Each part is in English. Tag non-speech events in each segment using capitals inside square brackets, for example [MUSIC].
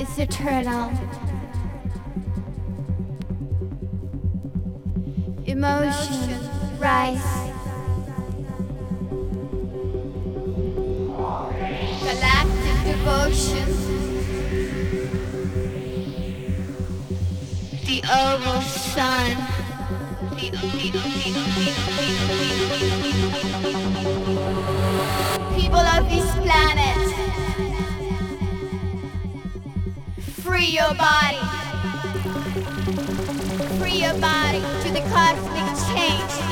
Is eternal. Emotion rise. Galactic devotion. The oval sun. People of this planet. Free your body. Free your body to the cosmic change.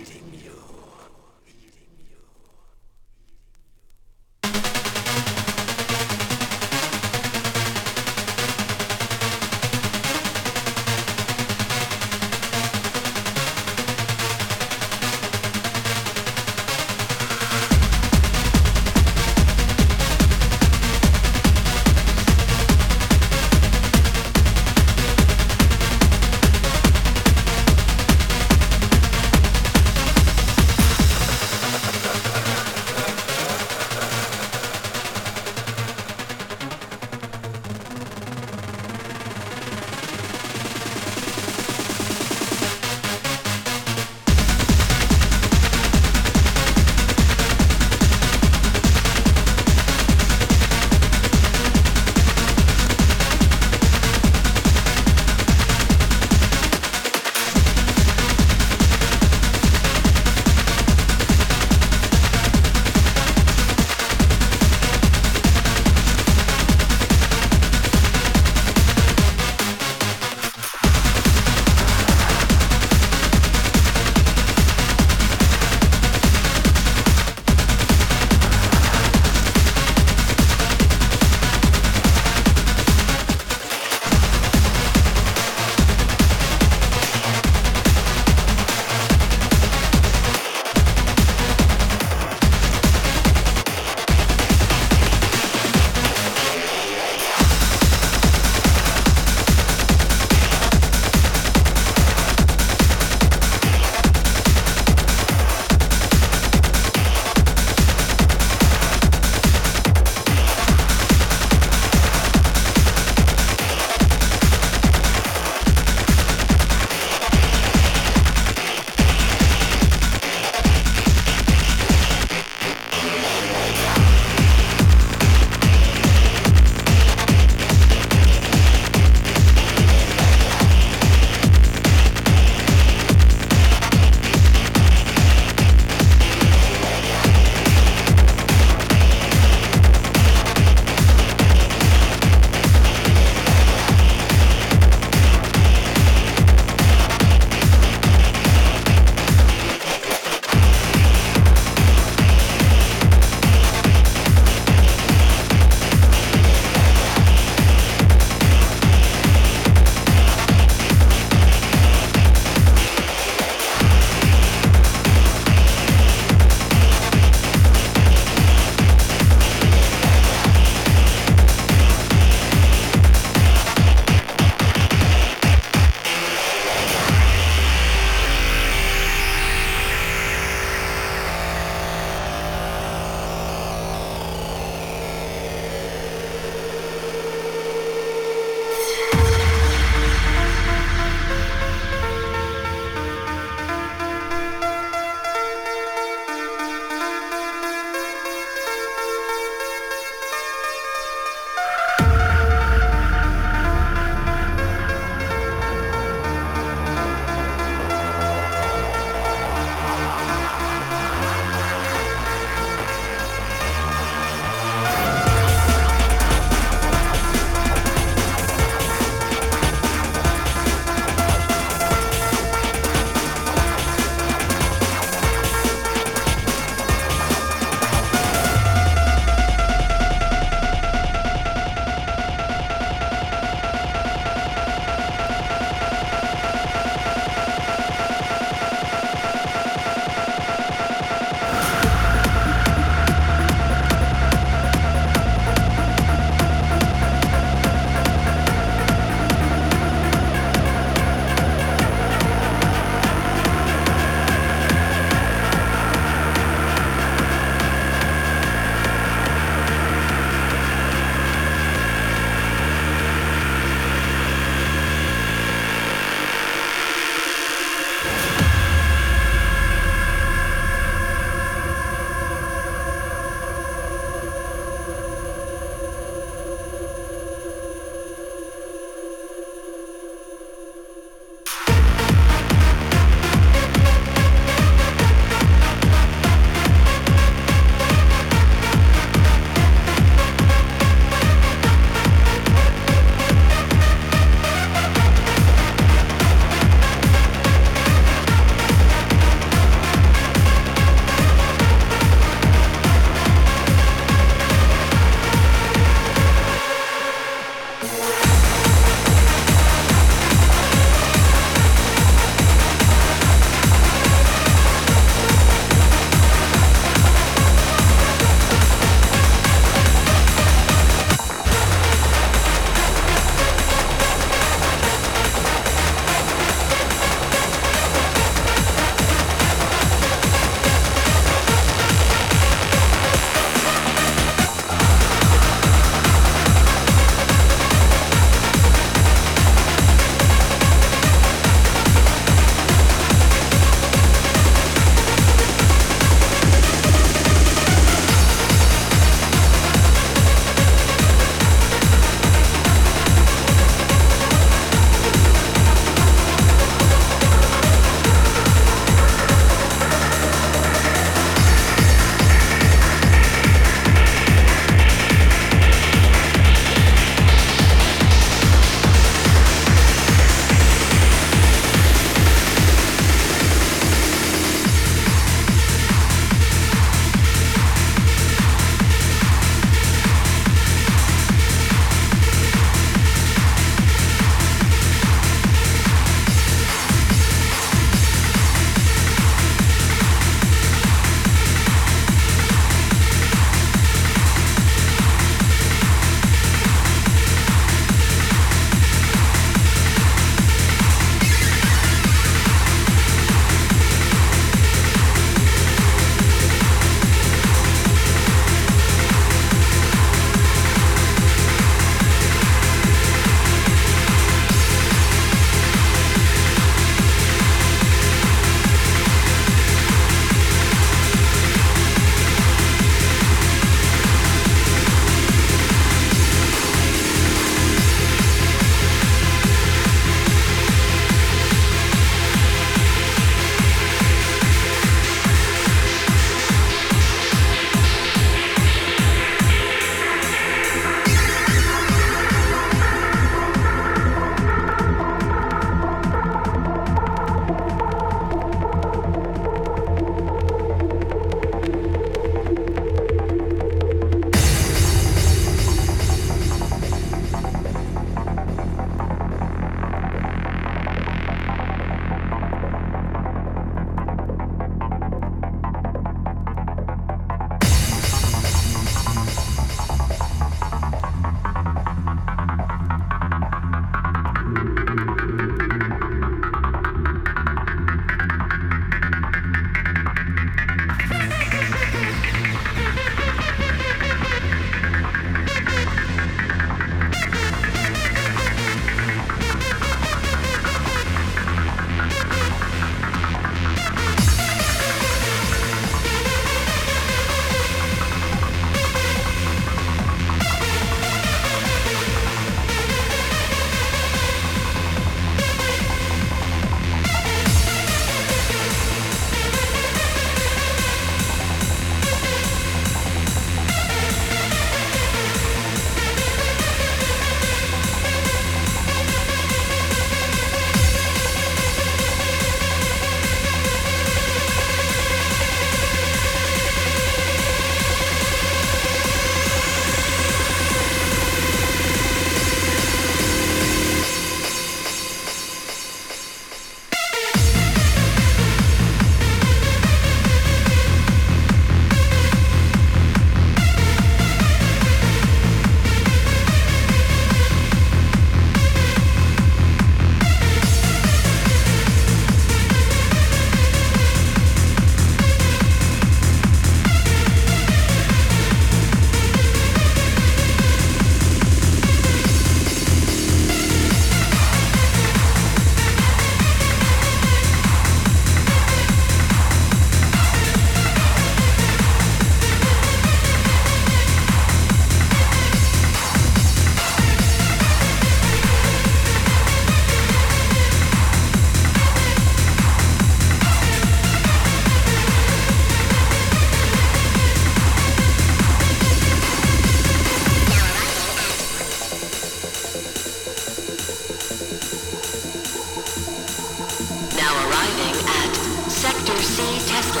Tesla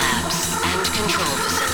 and control facility.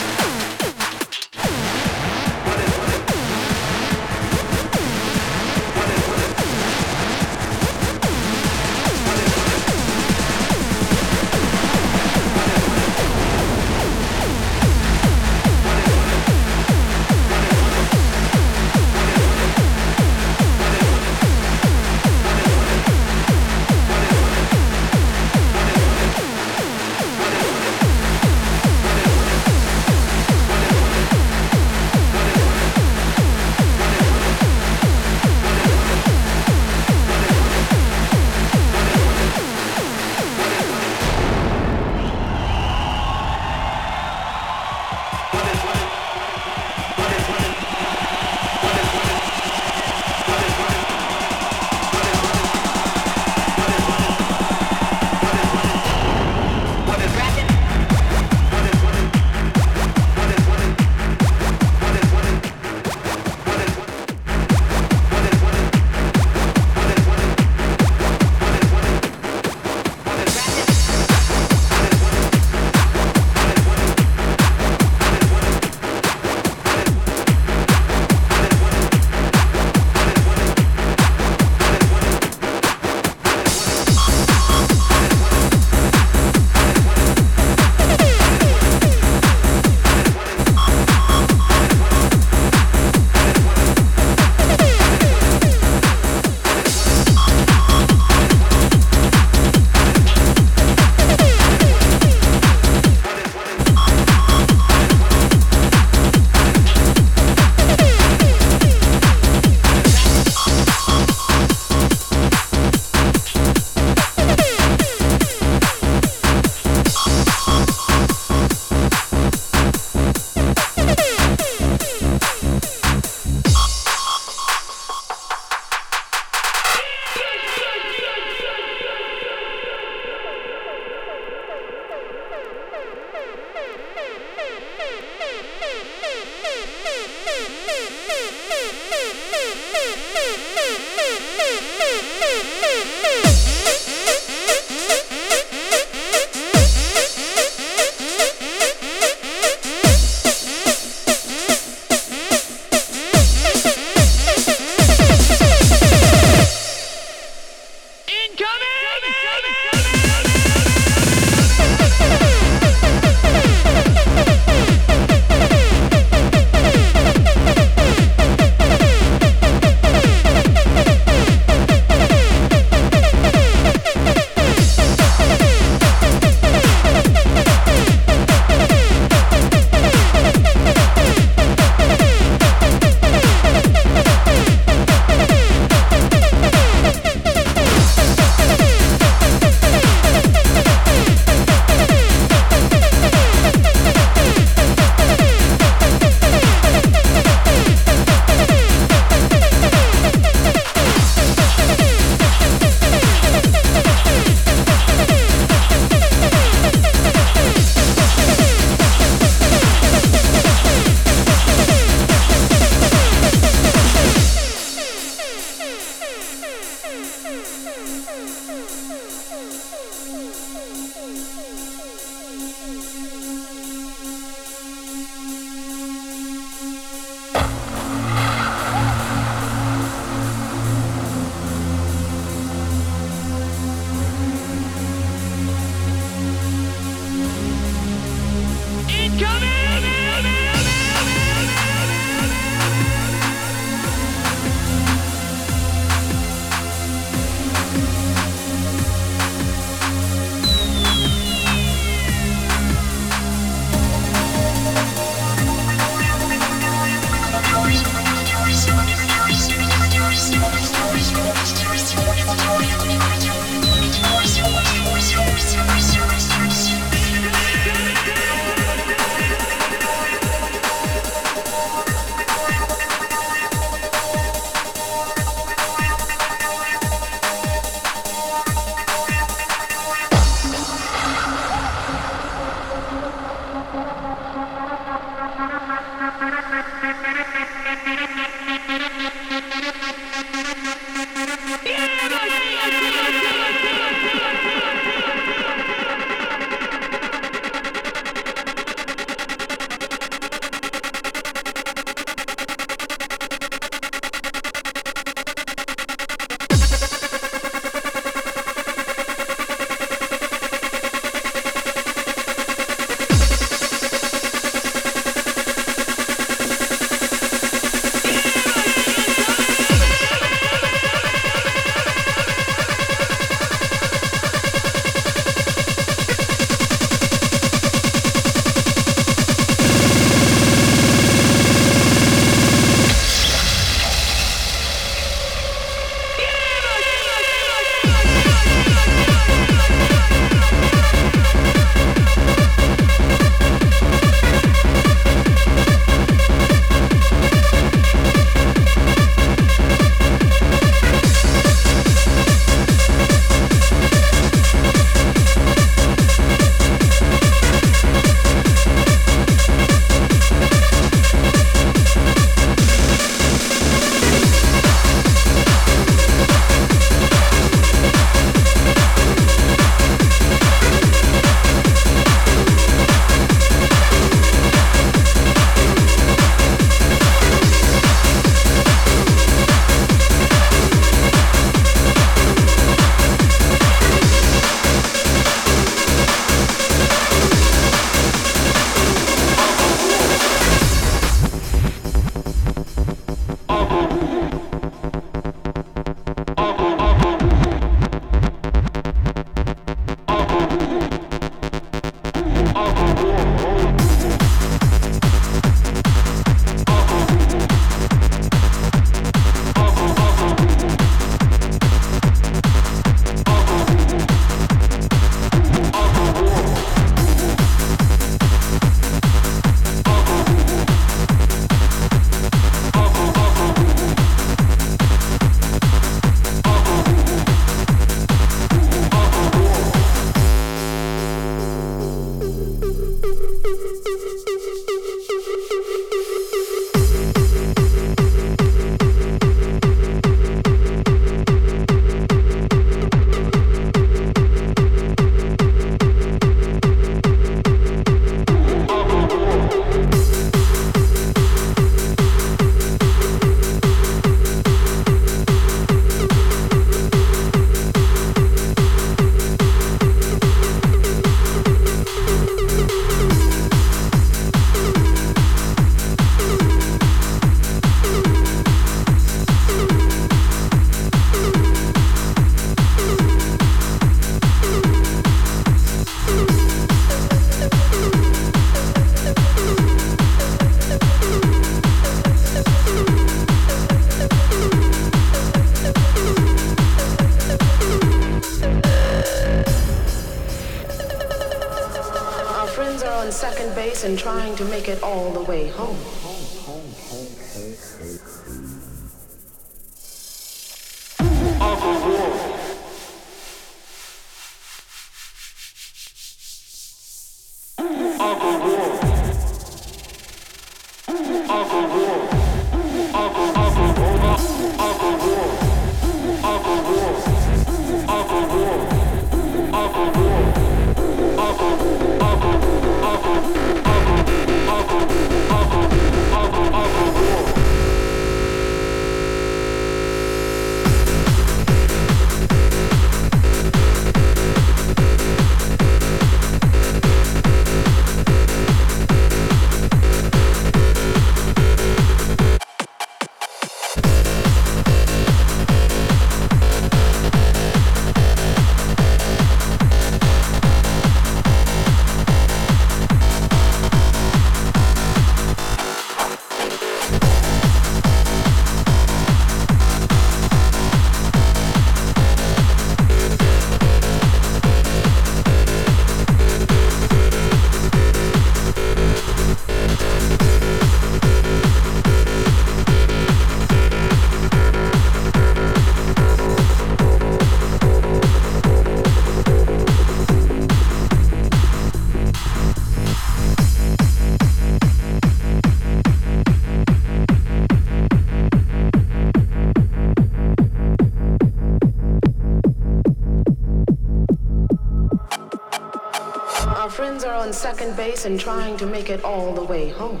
Second base and trying to make it all the way home.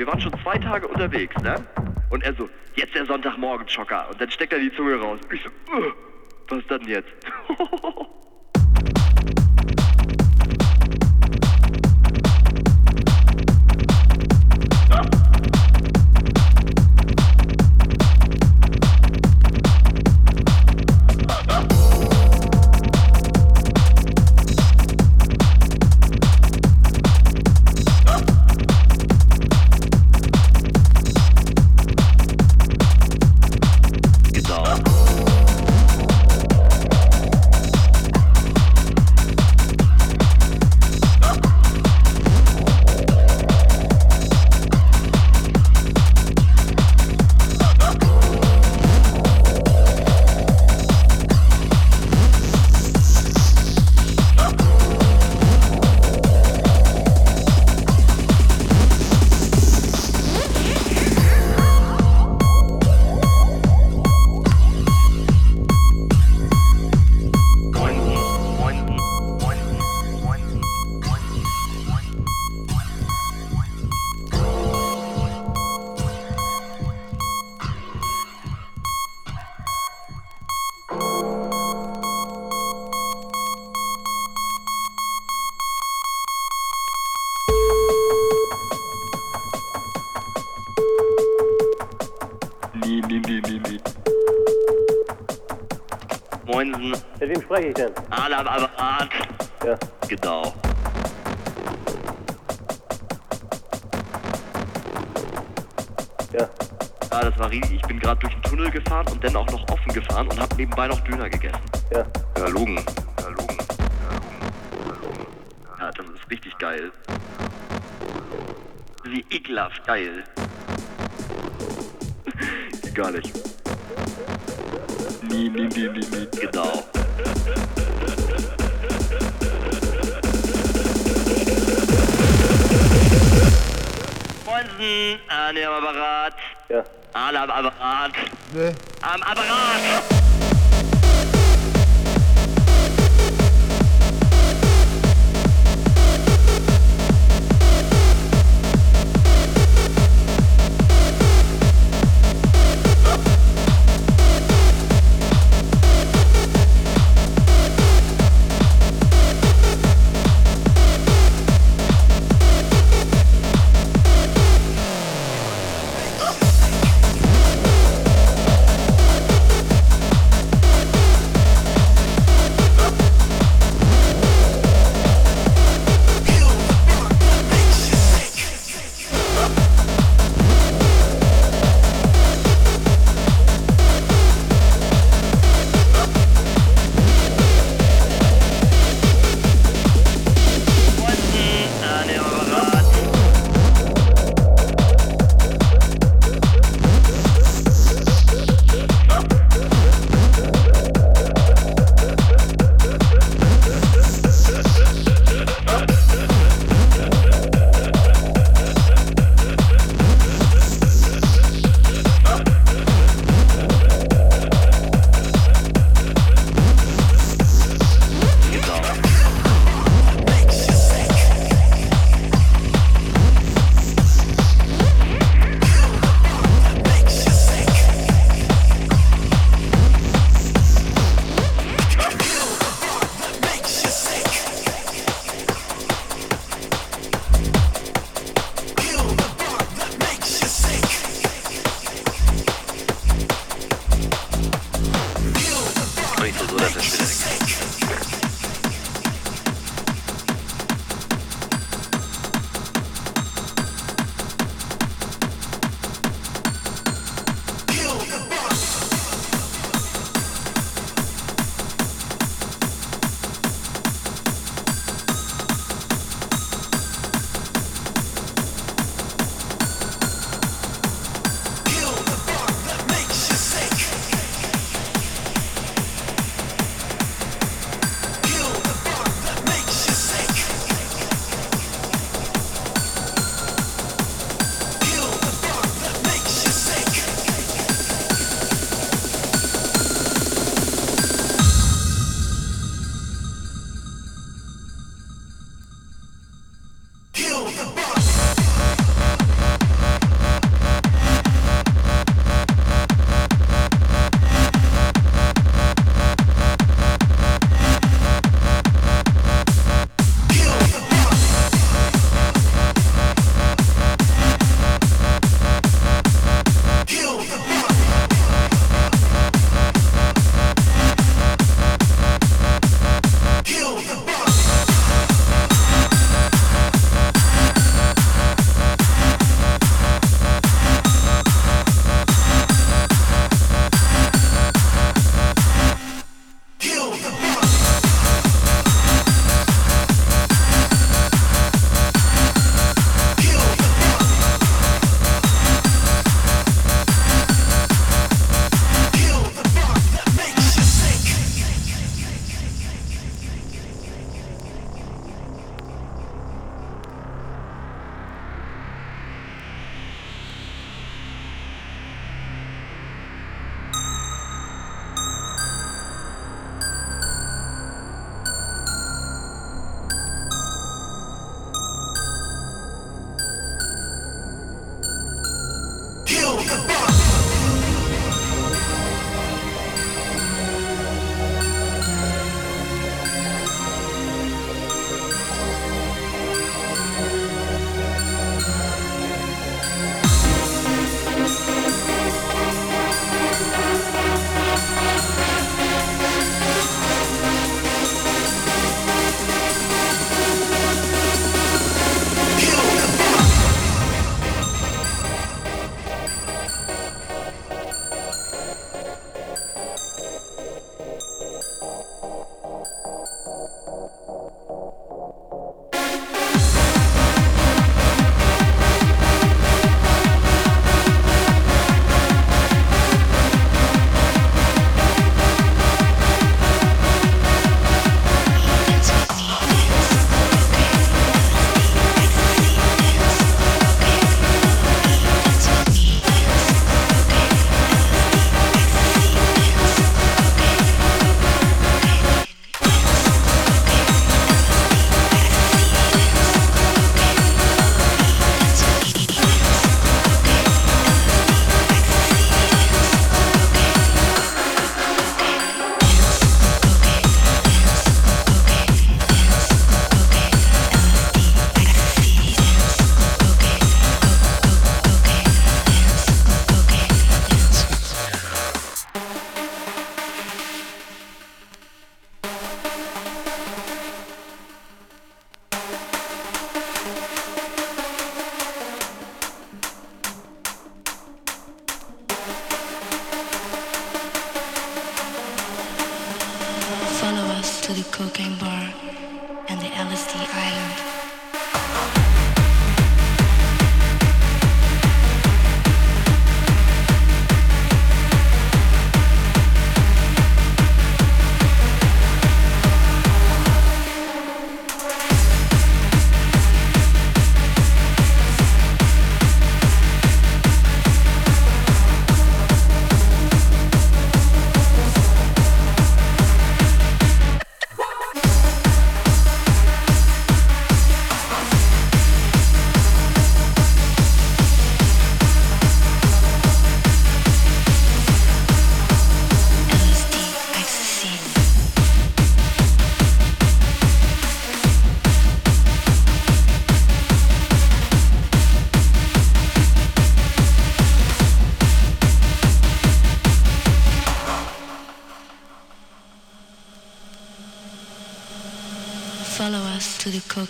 Wir waren schon zwei Tage unterwegs, ne? Und er so, jetzt der Sonntagmorgen-Schocker. Und dann steckt er die Zunge raus. Ich so, uh, was dann jetzt? Spreche ich denn? Alarmapparat. Ja. Genau. Ja. Ja, das war riesig. Ich bin gerade durch den Tunnel gefahren und dann auch noch offen gefahren und habe nebenbei noch Döner gegessen. Ja. Ja, Logen. Ja, Logen. Ja, Logen. Ja, das ist richtig geil. Wie ekelhaft geil. [LAUGHS] Gar nicht. Nie, nie, nie, nie, nie. Genau. وزن أنا ببغات أنا ببغات أم أبغات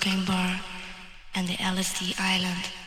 cocaine bar and the LSD island.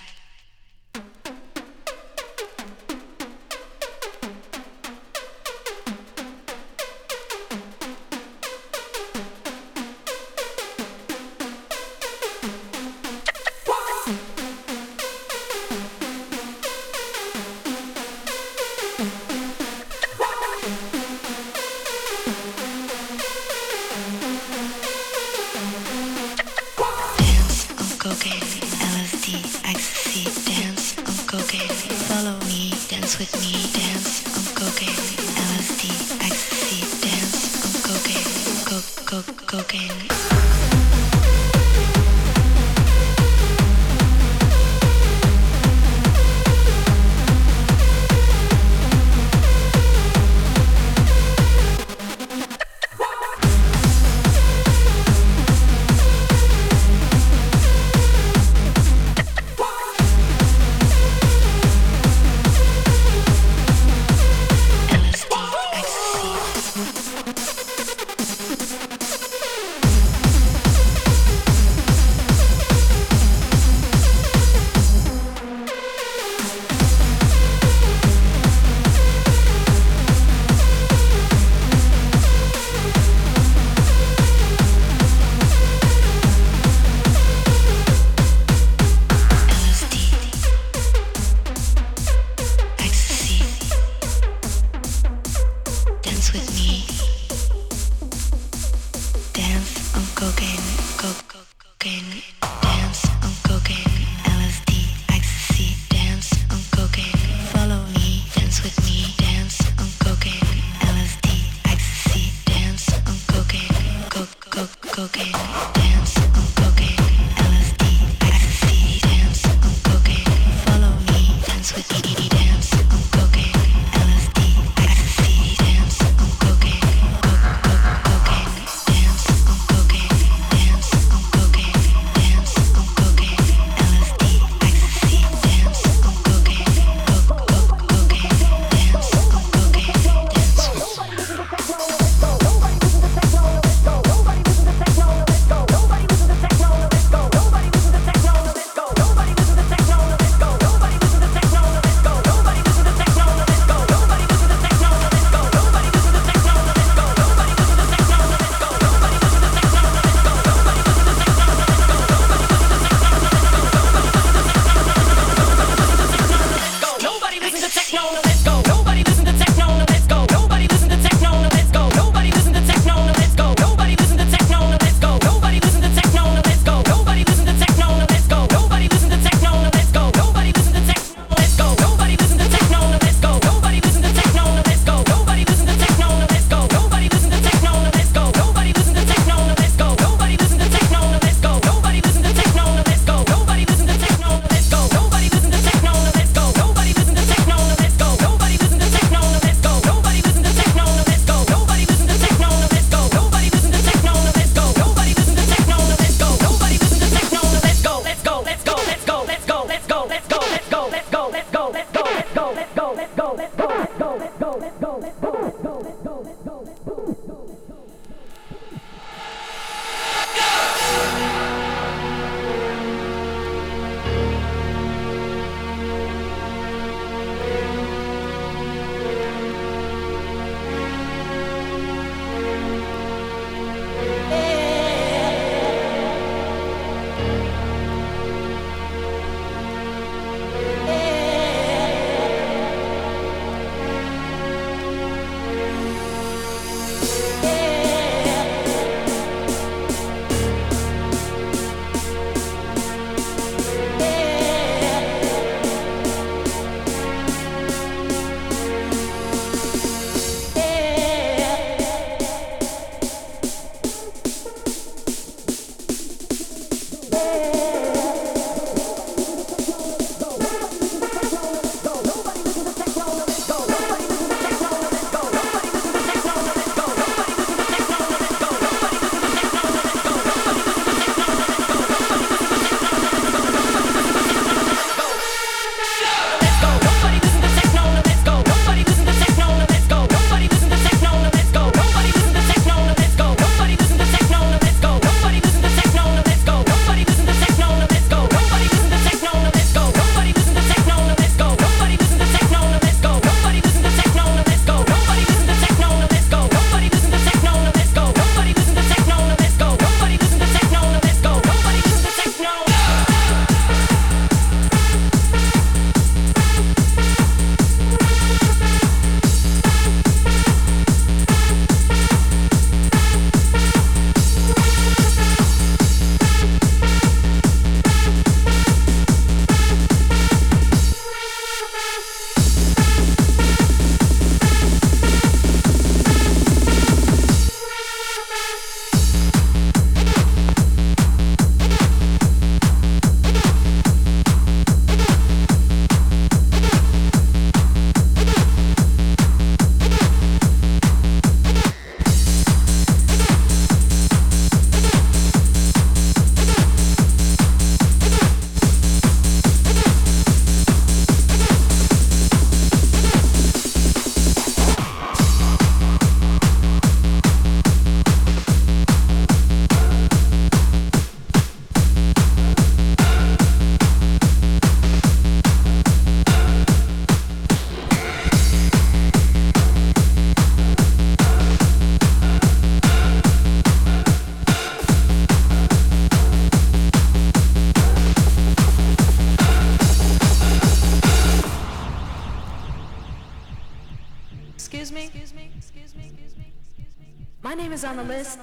on the list?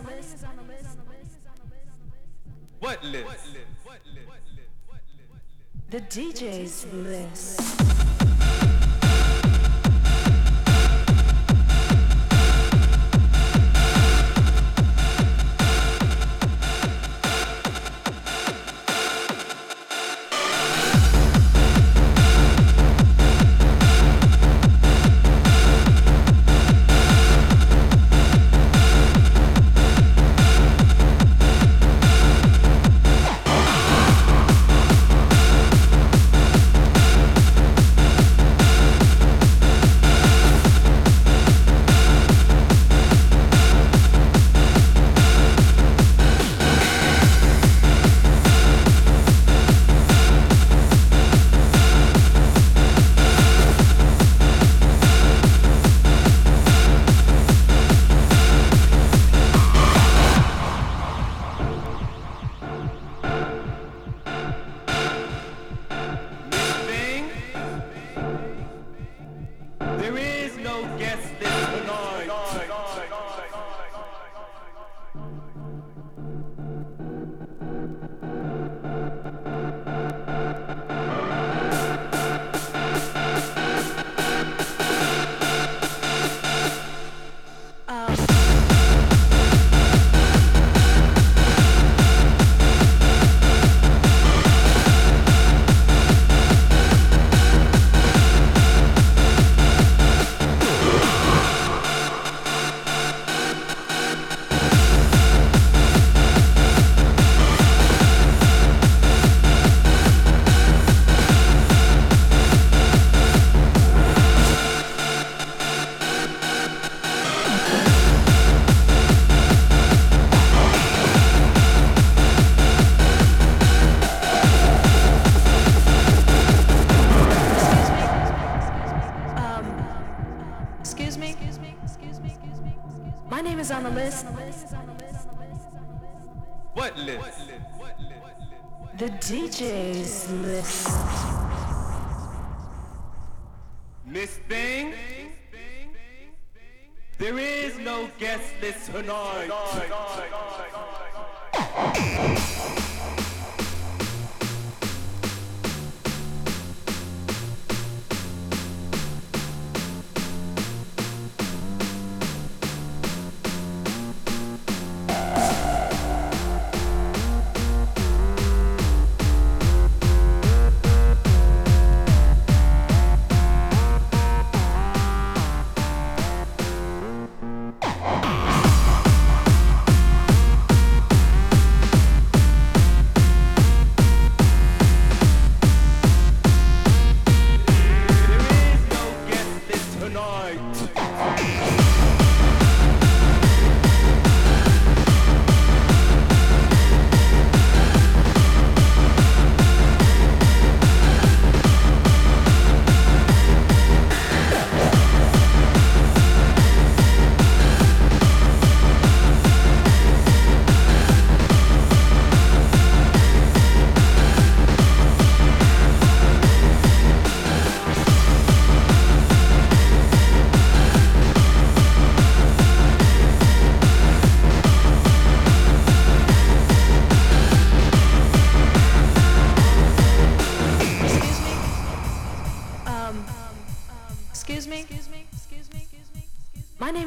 What list? The DJ's list.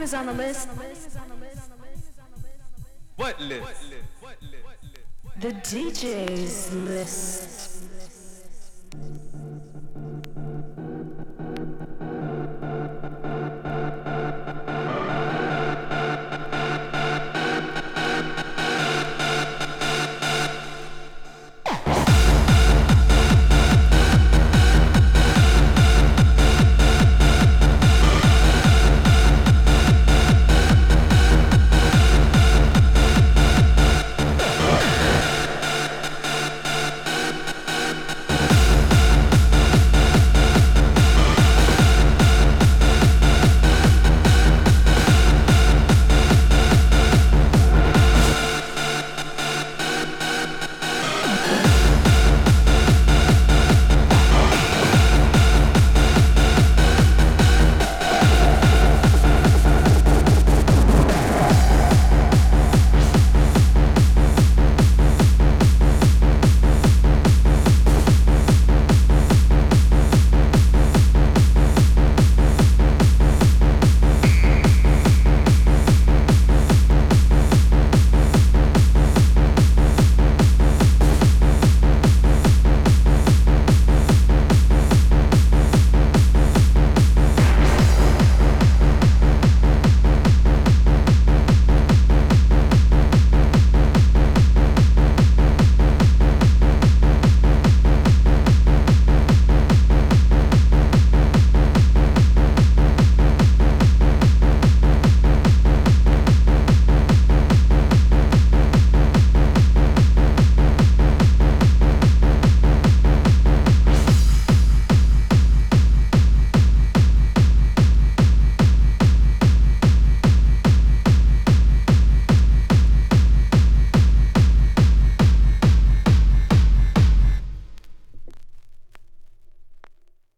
is on the list.